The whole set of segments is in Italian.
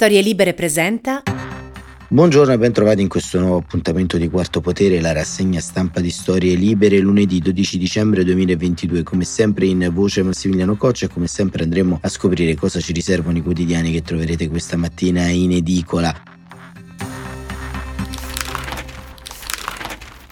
Storie Libere presenta. Buongiorno e ben trovati in questo nuovo appuntamento di Quarto Potere, la rassegna stampa di Storie Libere, lunedì 12 dicembre 2022. Come sempre in voce Massimiliano Coccia e come sempre andremo a scoprire cosa ci riservano i quotidiani che troverete questa mattina in edicola.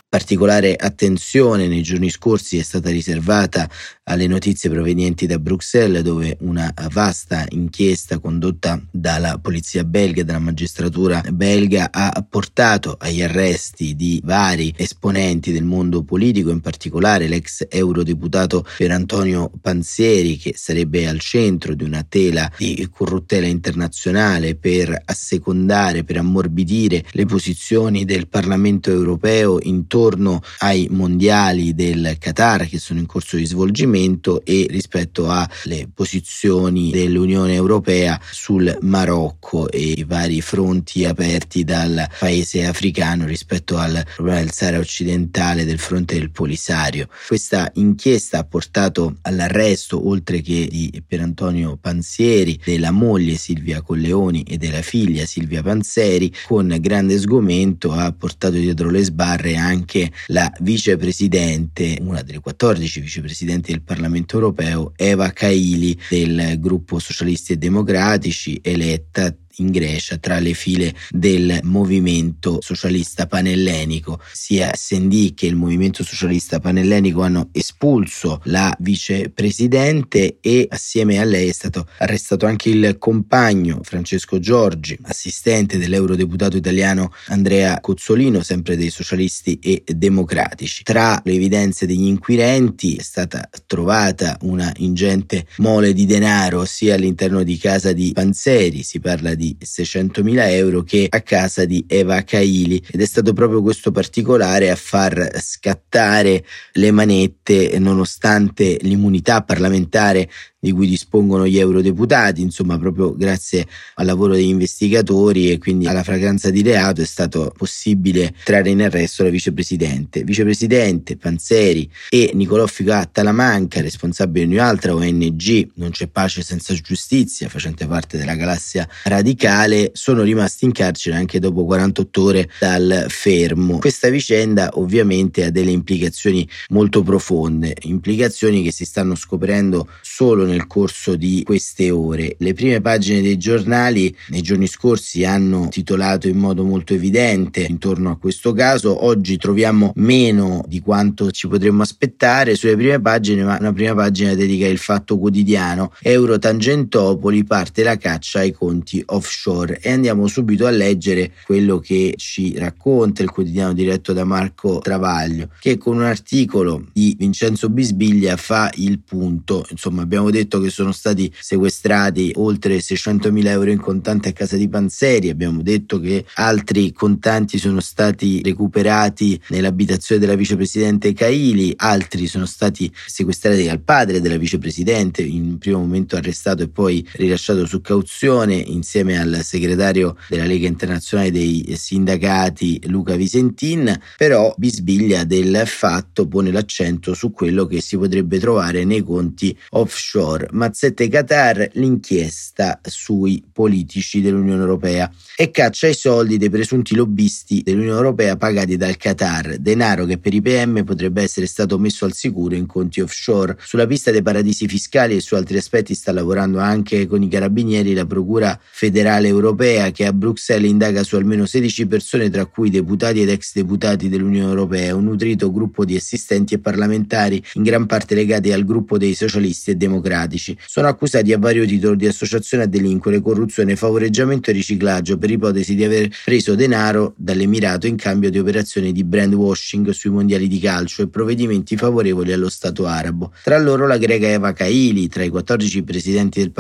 Particolare attenzione nei giorni scorsi è stata riservata alle notizie provenienti da Bruxelles dove una vasta inchiesta condotta dalla polizia belga e dalla magistratura belga ha portato agli arresti di vari esponenti del mondo politico, in particolare l'ex eurodeputato Per Antonio Panzieri che sarebbe al centro di una tela di corruttela internazionale per assecondare, per ammorbidire le posizioni del Parlamento europeo intorno ai mondiali del Qatar che sono in corso di svolgimento Parlamento e rispetto alle posizioni dell'Unione Europea sul Marocco e i vari fronti aperti dal paese africano rispetto al problema del Sahara occidentale del fronte del Polisario. Questa inchiesta ha portato all'arresto, oltre che di Pierantonio Panzieri, della moglie Silvia Colleoni e della figlia Silvia Panzeri, con grande sgomento ha portato dietro le sbarre anche la vicepresidente, una delle 14 vicepresidenti del Parlamento europeo Eva Kaili del gruppo Socialisti e Democratici, eletta in Grecia tra le file del movimento socialista panellenico. Sia SND che il movimento socialista panellenico hanno espulso la vicepresidente e assieme a lei è stato arrestato anche il compagno Francesco Giorgi, assistente dell'eurodeputato italiano Andrea Cozzolino, sempre dei socialisti e democratici. Tra le evidenze degli inquirenti è stata trovata una ingente mole di denaro sia all'interno di casa di Panzeri, si parla di di 600.000 euro che a casa di Eva Kaili. Ed è stato proprio questo particolare a far scattare le manette nonostante l'immunità parlamentare di cui dispongono gli eurodeputati, insomma proprio grazie al lavoro degli investigatori e quindi alla fragranza di reato è stato possibile trarre in arresto la vicepresidente. Vicepresidente Panzeri e Nicolò Figa Talamanca, responsabile di un'altra ONG, Non c'è pace senza giustizia, facente parte della galassia radicale, sono rimasti in carcere anche dopo 48 ore dal fermo. Questa vicenda ovviamente ha delle implicazioni molto profonde, implicazioni che si stanno scoprendo solo nel nel corso di queste ore. Le prime pagine dei giornali nei giorni scorsi hanno titolato in modo molto evidente intorno a questo caso. Oggi troviamo meno di quanto ci potremmo aspettare sulle prime pagine, ma una prima pagina dedica il fatto quotidiano. Euro Tangentopoli parte la caccia ai conti offshore e andiamo subito a leggere quello che ci racconta il quotidiano diretto da Marco Travaglio, che con un articolo di Vincenzo Bisbiglia fa il punto. Insomma, abbiamo detto detto che sono stati sequestrati oltre 600.000 euro in contanti a casa di Panzeri, abbiamo detto che altri contanti sono stati recuperati nell'abitazione della vicepresidente Caili, altri sono stati sequestrati dal padre della vicepresidente, in primo momento arrestato e poi rilasciato su cauzione insieme al segretario della Lega Internazionale dei Sindacati Luca Visentin, però bisbiglia del fatto pone l'accento su quello che si potrebbe trovare nei conti offshore Delors, Mazzette Qatar, l'inchiesta sui politici dell'Unione Europea. E caccia i soldi dei presunti lobbisti dell'Unione Europea pagati dal Qatar, denaro che per i PM potrebbe essere stato messo al sicuro in conti offshore. Sulla pista dei paradisi fiscali e su altri aspetti sta lavorando anche con i carabinieri la Procura federale europea che a Bruxelles indaga su almeno 16 persone tra cui deputati ed ex deputati dell'Unione Europea, un nutrito gruppo di assistenti e parlamentari in gran parte legati al gruppo dei socialisti e democratici democratici. Sono accusati a vario titolo di associazione a delinquere, corruzione, favoreggiamento e riciclaggio per ipotesi di aver preso denaro dall'Emirato in cambio di operazioni di brand washing sui mondiali di calcio e provvedimenti favorevoli allo Stato arabo. Tra loro la greca Eva Kaili, tra i 14 presidenti del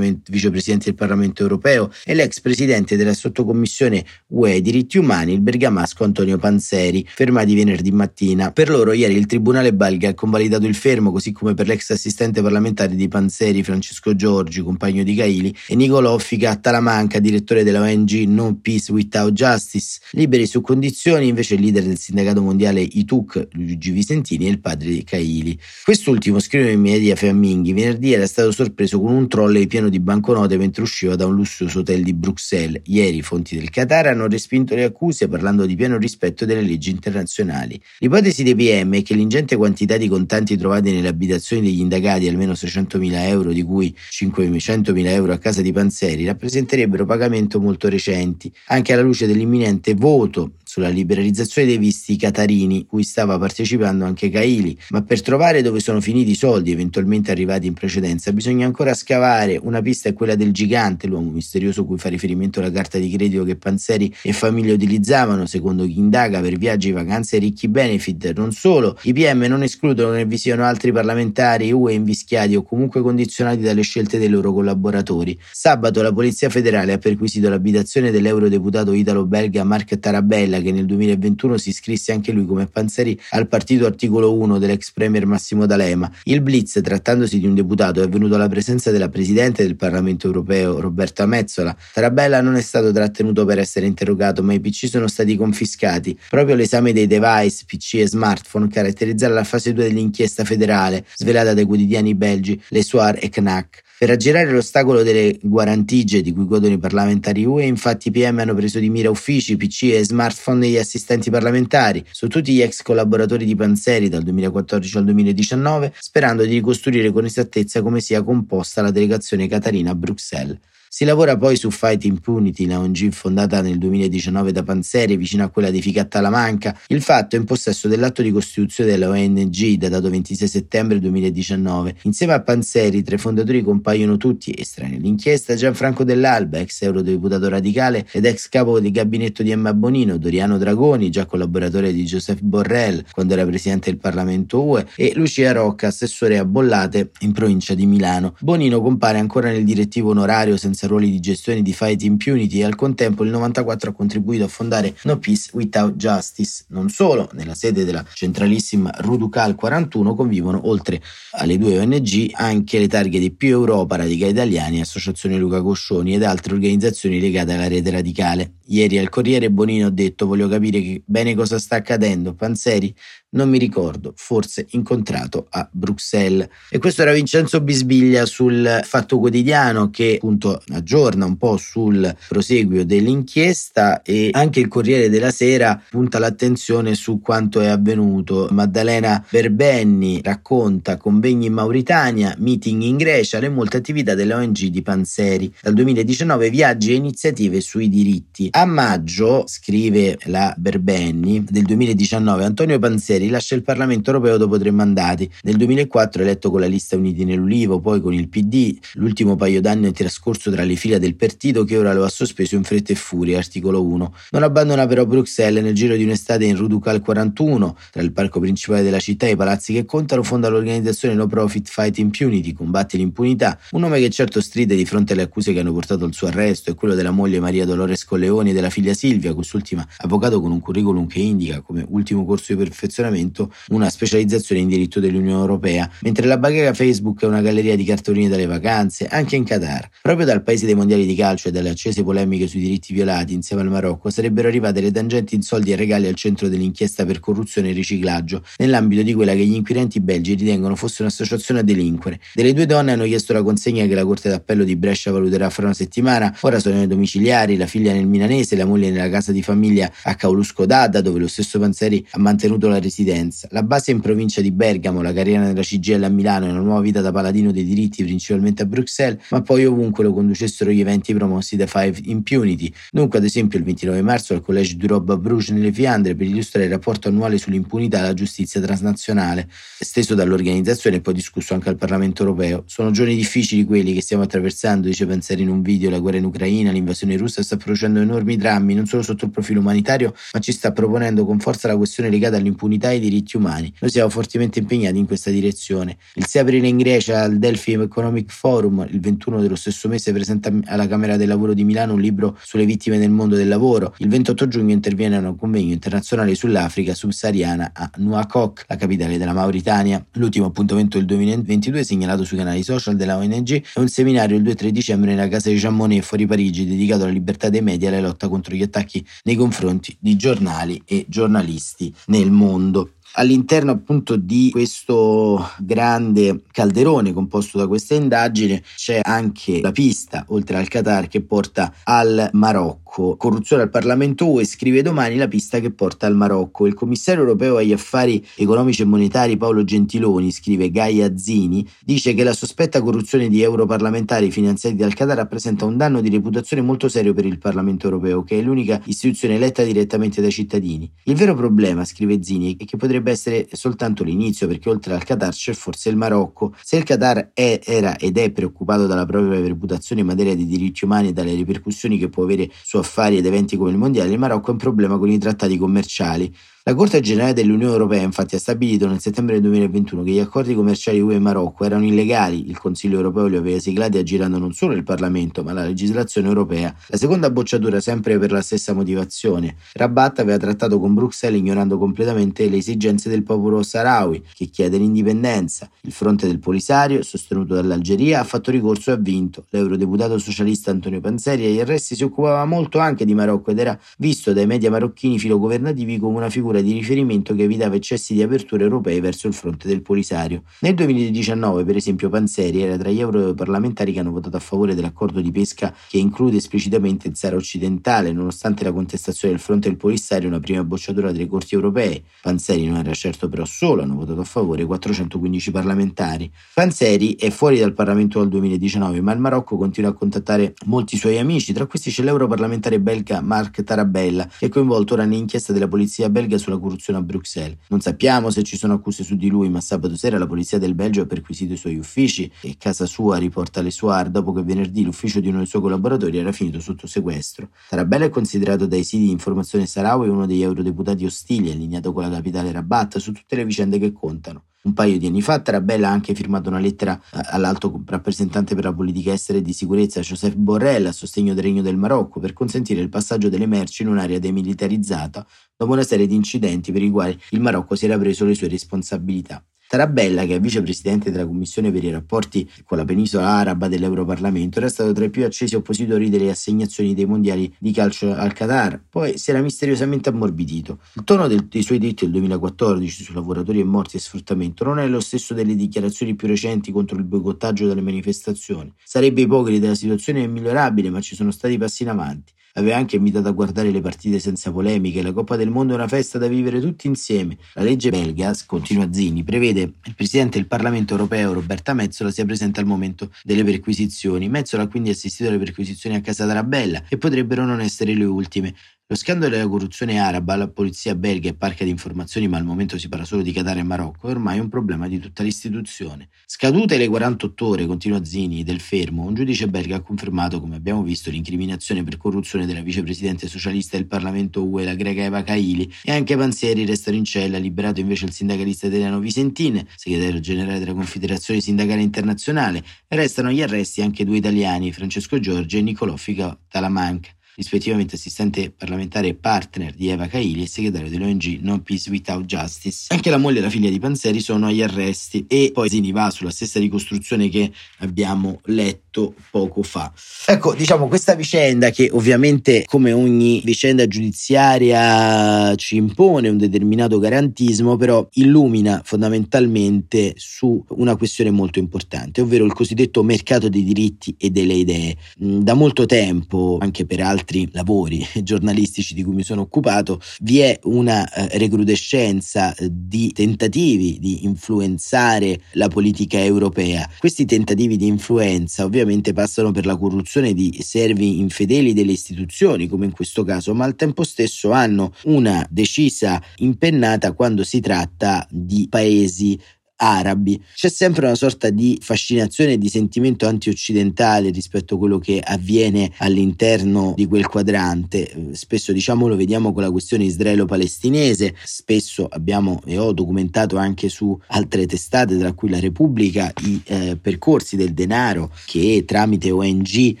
vicepresidenti del Parlamento europeo e l'ex presidente della sottocommissione UE diritti umani, il bergamasco Antonio Panzeri, fermati venerdì mattina. Per loro ieri il tribunale belga ha convalidato il fermo, così come per l'ex assistente parlamentare di Panzeri Panzeri Francesco Giorgi, compagno di Caili, e Nicolò Fica Talamanca, direttore della ONG No Peace Without Justice, liberi su condizioni invece il leader del sindacato mondiale ITUC, Luigi Visentini, e il padre di Caili. Quest'ultimo, scrive in media Fiamminghi, venerdì era stato sorpreso con un trolley pieno di banconote mentre usciva da un lussuoso hotel di Bruxelles. Ieri fonti del Qatar hanno respinto le accuse parlando di pieno rispetto delle leggi internazionali. L'ipotesi dei PM è che l'ingente quantità di contanti trovati nelle abitazioni degli indagati, almeno 600.000 euro, di cui 500.000 euro a casa di Panzeri, rappresenterebbero pagamento molto recenti, anche alla luce dell'imminente voto sulla liberalizzazione dei visti catarini, cui stava partecipando anche Caili, ma per trovare dove sono finiti i soldi eventualmente arrivati in precedenza bisogna ancora scavare, una pista è quella del gigante, l'uomo misterioso cui fa riferimento la carta di credito che Panzeri e famiglia utilizzavano, secondo chi indaga per viaggi, vacanze e ricchi benefit. Non solo, i PM non escludono che vi siano altri parlamentari UE invischiati o comunque condizionati dalle scelte dei loro collaboratori. Sabato la Polizia Federale ha perquisito l'abitazione dell'eurodeputato italo-belga Mark Tarabella che nel 2021 si iscrisse anche lui come Panzeri al partito articolo 1 dell'ex premier Massimo D'Alema. Il blitz, trattandosi di un deputato, è avvenuto alla presenza della Presidente del Parlamento europeo Roberta Mezzola. Tarabella non è stato trattenuto per essere interrogato, ma i PC sono stati confiscati. Proprio l'esame dei device, PC e smartphone caratterizzerà la fase 2 dell'inchiesta federale, svelata dai quotidiani belgi Le Soir e Knack. Per aggirare l'ostacolo delle guarantigie di cui godono i parlamentari UE, infatti i PM hanno preso di mira uffici, PC e smartphone degli assistenti parlamentari su tutti gli ex collaboratori di Panzeri dal 2014 al 2019, sperando di ricostruire con esattezza come sia composta la delegazione catarina a Bruxelles. Si lavora poi su Fight Impunity, la ONG fondata nel 2019 da Panzeri vicino a quella di Ficattalamanca. Il fatto è in possesso dell'atto di costituzione della ONG datato 26 settembre 2019. Insieme a Panzeri, tra i fondatori compaiono tutti estranei all'inchiesta Gianfranco Dell'Alba, ex eurodeputato radicale ed ex capo di gabinetto di Emma Bonino, Doriano Dragoni, già collaboratore di Joseph Borrell quando era presidente del Parlamento UE, e Lucia Rocca, assessore a Bollate in provincia di Milano. Bonino compare ancora nel direttivo onorario senza ruoli di gestione di Fight Impunity e al contempo il 94 ha contribuito a fondare No Peace Without Justice. Non solo, nella sede della centralissima Ruducal 41 convivono oltre alle due ONG anche le targhe di Più Europa, Radicali Italiani, Associazione Luca Coscioni ed altre organizzazioni legate alla rete radicale. Ieri al Corriere Bonino ha detto voglio capire bene cosa sta accadendo. Panzeri non mi ricordo, forse incontrato a Bruxelles. E questo era Vincenzo Bisbiglia sul Fatto Quotidiano che appunto aggiorna un po' sul proseguio dell'inchiesta e anche il Corriere della Sera punta l'attenzione su quanto è avvenuto. Maddalena Berbenni racconta convegni in Mauritania, meeting in Grecia, le molte attività della ONG di Panzeri. Dal 2019 viaggi e iniziative sui diritti. A maggio, scrive la Berbenni, del 2019 Antonio Panzeri rilascia il Parlamento europeo dopo tre mandati. Nel 2004 eletto con la lista Uniti nell'Ulivo, poi con il PD, l'ultimo paio d'anni è trascorso tra le fila del partito che ora lo ha sospeso in fretta e furia, articolo 1. Non abbandona però Bruxelles nel giro di un'estate in Ruducal 41, tra il parco principale della città e i palazzi che contano, fonda l'organizzazione No Profit Fight Impunity, combatte l'impunità, un nome che certo stride di fronte alle accuse che hanno portato al suo arresto, è quello della moglie Maria Dolores Colleoni e della figlia Silvia, quest'ultima avvocato con un curriculum che indica come ultimo corso di perfezionamento una specializzazione in diritto dell'Unione Europea, mentre la bacheca Facebook è una galleria di cartoline dalle vacanze, anche in Qatar. Proprio dal paese dei mondiali di calcio e dalle accese polemiche sui diritti violati insieme al Marocco sarebbero arrivate le tangenti in soldi e regali al centro dell'inchiesta per corruzione e riciclaggio, nell'ambito di quella che gli inquirenti belgi ritengono fosse un'associazione a delinquere. Delle due donne hanno chiesto la consegna che la Corte d'Appello di Brescia valuterà fra una settimana, ora sono nei domiciliari, la figlia nel milanese, la moglie nella casa di famiglia a Caulusco d'Adda, dove lo stesso Panzeri ha mantenuto la residenza. La base in provincia di Bergamo, la carriera nella CGL a Milano e una nuova vita da paladino dei diritti principalmente a Bruxelles, ma poi ovunque lo conducessero gli eventi promossi da Five Impunity. Dunque, ad esempio, il 29 marzo al Collège d'Europe a Bruges nelle Fiandre per illustrare il rapporto annuale sull'impunità e la giustizia transnazionale, esteso dall'organizzazione e poi discusso anche al Parlamento europeo. Sono giorni difficili quelli che stiamo attraversando, dice Pensare in un video, la guerra in Ucraina, l'invasione russa sta producendo enormi drammi, non solo sotto il profilo umanitario, ma ci sta proponendo con forza la questione legata all'impunità e ai diritti umani. Noi siamo fortemente impegnati in questa direzione. Il 6 aprile in Grecia al Delphi Economic Forum, il 21 dello stesso mese per presenta alla Camera del Lavoro di Milano un libro sulle vittime nel mondo del lavoro. Il 28 giugno interviene a un convegno internazionale sull'Africa subsahariana a Nuakok, la capitale della Mauritania. L'ultimo appuntamento del 2022 segnalato sui canali social della ONG è un seminario il 2-3 dicembre nella casa di Jean Monnet fuori Parigi dedicato alla libertà dei media e alla lotta contro gli attacchi nei confronti di giornali e giornalisti nel mondo. All'interno appunto di questo grande calderone composto da questa indagine c'è anche la pista, oltre al Qatar, che porta al Marocco. Corruzione al Parlamento UE scrive domani la pista che porta al Marocco. Il commissario europeo agli affari economici e monetari Paolo Gentiloni, scrive Gaia Zini, dice che la sospetta corruzione di europarlamentari finanziati dal Qatar rappresenta un danno di reputazione molto serio per il Parlamento europeo, che è l'unica istituzione eletta direttamente dai cittadini. Il vero problema, scrive Zini, è che potrebbe essere soltanto l'inizio, perché oltre al Qatar c'è forse il Marocco. Se il Qatar è, era ed è preoccupato dalla propria reputazione in materia di diritti umani e dalle ripercussioni che può avere su affari ed eventi come il Mondiale, il Marocco ha un problema con i trattati commerciali. La Corte generale dell'Unione Europea infatti ha stabilito nel settembre 2021 che gli accordi commerciali UE e Marocco erano illegali, il Consiglio europeo li aveva siglati aggirando non solo il Parlamento ma la legislazione europea. La seconda bocciatura sempre per la stessa motivazione. Rabat aveva trattato con Bruxelles ignorando completamente le esigenze del popolo sahrawi che chiede l'indipendenza. Il fronte del Polisario, sostenuto dall'Algeria, ha fatto ricorso e ha vinto. L'eurodeputato socialista Antonio Panzeri agli arresti si occupava molto anche di Marocco ed era visto dai media marocchini filogovernativi come una figura di riferimento che evitava eccessi di aperture europee verso il fronte del Polisario. Nel 2019, per esempio, Panzeri era tra gli europarlamentari che hanno votato a favore dell'accordo di pesca che include esplicitamente il Sahara occidentale, nonostante la contestazione del fronte del Polisario, una prima bocciatura delle corti europee. Panzeri non era certo però solo, hanno votato a favore 415 parlamentari. Panzeri è fuori dal Parlamento dal 2019, ma il Marocco continua a contattare molti suoi amici, tra questi c'è l'europarlamentare belga Marc Tarabella, che è coinvolto ora nell'inchiesta della polizia belga sulla corruzione a Bruxelles. Non sappiamo se ci sono accuse su di lui, ma sabato sera la polizia del Belgio ha perquisito i suoi uffici e casa sua riporta le Soir dopo che venerdì l'ufficio di uno dei suoi collaboratori era finito sotto sequestro. Tarabella è considerato dai siti di informazione Sarawi uno degli eurodeputati ostili, allineato con la capitale Rabat su tutte le vicende che contano. Un paio di anni fa Tarabella ha anche firmato una lettera eh, all'alto rappresentante per la politica estera e di sicurezza Joseph Borrell a sostegno del Regno del Marocco per consentire il passaggio delle merci in un'area demilitarizzata dopo una serie di incidenti per i quali il Marocco si era preso le sue responsabilità. Tarabella, che è vicepresidente della Commissione per i rapporti con la penisola araba dell'Europarlamento, era stato tra i più accesi oppositori delle assegnazioni dei mondiali di calcio al Qatar, poi si era misteriosamente ammorbidito. Il tono del, dei suoi diritti del 2014 su lavoratori e morti e sfruttamento non è lo stesso delle dichiarazioni più recenti contro il boicottaggio delle manifestazioni. Sarebbe ipocrita, la situazione è migliorabile, ma ci sono stati passi in avanti. Aveva anche invitato a guardare le partite senza polemiche. La Coppa del Mondo è una festa da vivere tutti insieme. La legge belga, continua Zini, prevede il Presidente del Parlamento europeo Roberta Mezzola sia presente al momento delle perquisizioni. Mezzola ha quindi assistito alle perquisizioni a casa d'Arabella e potrebbero non essere le ultime. Lo scandalo della corruzione araba, la polizia belga è parca di informazioni, ma al momento si parla solo di Qatar e Marocco, è ormai un problema di tutta l'istituzione. Scadute le 48 ore, continua Zini, del fermo, un giudice belga ha confermato, come abbiamo visto, l'incriminazione per corruzione della vicepresidente socialista del Parlamento UE, la greca Eva Kaili, e anche Panzieri restano in cella, liberato invece il sindacalista italiano Visentin, segretario generale della Confederazione Sindacale Internazionale, e restano agli arresti anche due italiani, Francesco Giorgi e Nicolò Fica Talamanca rispettivamente assistente parlamentare e partner di Eva Kaili e segretario dell'ONG No Peace Without Justice. Anche la moglie e la figlia di Panzeri sono agli arresti e poi Zini va sulla stessa ricostruzione che abbiamo letto poco fa. Ecco, diciamo questa vicenda che ovviamente come ogni vicenda giudiziaria ci impone un determinato garantismo, però illumina fondamentalmente su una questione molto importante, ovvero il cosiddetto mercato dei diritti e delle idee. Da molto tempo, anche per altri altri lavori giornalistici di cui mi sono occupato, vi è una eh, recrudescenza eh, di tentativi di influenzare la politica europea. Questi tentativi di influenza ovviamente passano per la corruzione di servi infedeli delle istituzioni, come in questo caso, ma al tempo stesso hanno una decisa impennata quando si tratta di paesi arabi. C'è sempre una sorta di fascinazione e di sentimento anti-occidentale rispetto a quello che avviene all'interno di quel quadrante. Spesso diciamo lo vediamo con la questione israelo-palestinese, spesso abbiamo e ho documentato anche su altre testate, tra cui la Repubblica, i eh, percorsi del denaro che tramite ONG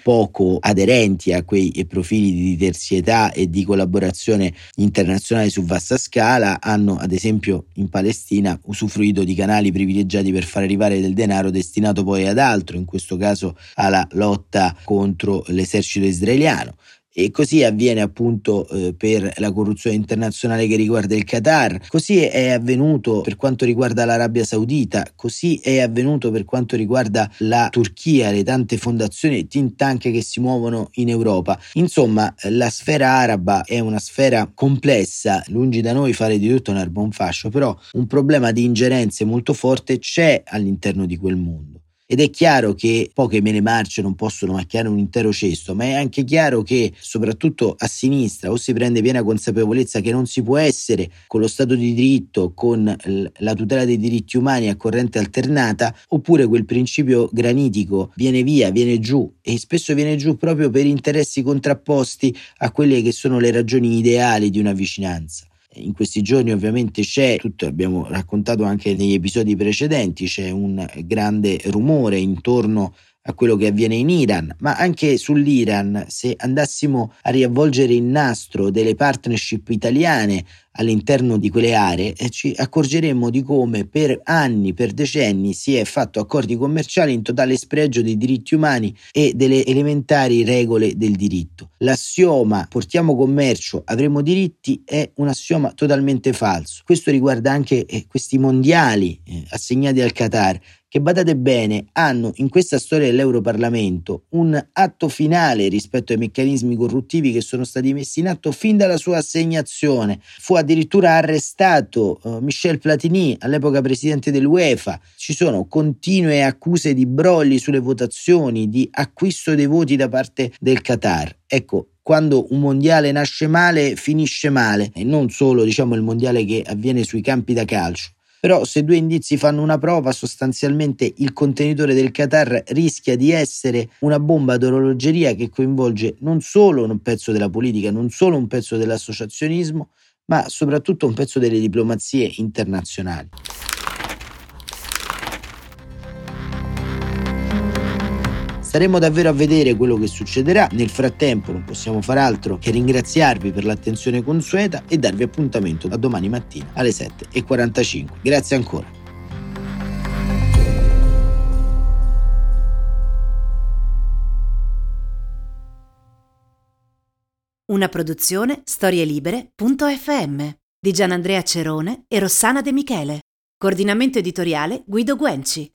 poco aderenti a quei profili di terzietà e di collaborazione internazionale su vasta scala hanno ad esempio in Palestina usufruito di canali privilegiati per far arrivare del denaro destinato poi ad altro, in questo caso alla lotta contro l'esercito israeliano. E così avviene appunto eh, per la corruzione internazionale che riguarda il Qatar, così è avvenuto per quanto riguarda l'Arabia Saudita, così è avvenuto per quanto riguarda la Turchia, le tante fondazioni e think tank che si muovono in Europa. Insomma, la sfera araba è una sfera complessa, lungi da noi fare di tutto un erba un fascio, però un problema di ingerenze molto forte c'è all'interno di quel mondo. Ed è chiaro che poche mele marce non possono macchiare un intero cesto, ma è anche chiaro che soprattutto a sinistra o si prende piena consapevolezza che non si può essere con lo Stato di diritto, con la tutela dei diritti umani a corrente alternata, oppure quel principio granitico viene via, viene giù e spesso viene giù proprio per interessi contrapposti a quelle che sono le ragioni ideali di una vicinanza in questi giorni ovviamente c'è, tutto abbiamo raccontato anche negli episodi precedenti, c'è un grande rumore intorno a quello che avviene in Iran, ma anche sull'Iran, se andassimo a riavvolgere il nastro delle partnership italiane all'interno di quelle aree, eh, ci accorgeremmo di come per anni, per decenni si è fatto accordi commerciali in totale spregio dei diritti umani e delle elementari regole del diritto. L'assioma portiamo commercio, avremo diritti è un assioma totalmente falso. Questo riguarda anche eh, questi mondiali eh, assegnati al Qatar che badate bene hanno in questa storia dell'Europarlamento un atto finale rispetto ai meccanismi corruttivi che sono stati messi in atto fin dalla sua assegnazione. Fu addirittura arrestato uh, Michel Platini, all'epoca presidente dell'UEFA. Ci sono continue accuse di brogli sulle votazioni, di acquisto dei voti da parte del Qatar. Ecco, quando un mondiale nasce male, finisce male, e non solo diciamo il mondiale che avviene sui campi da calcio. Però se due indizi fanno una prova, sostanzialmente il contenitore del Qatar rischia di essere una bomba d'orologeria che coinvolge non solo un pezzo della politica, non solo un pezzo dell'associazionismo, ma soprattutto un pezzo delle diplomazie internazionali. Staremo davvero a vedere quello che succederà. Nel frattempo non possiamo far altro che ringraziarvi per l'attenzione consueta e darvi appuntamento a domani mattina alle 7.45. Grazie ancora. Una produzione storielibere.fm di Gianandrea Cerone e Rossana De Michele. Coordinamento editoriale Guido Guenci.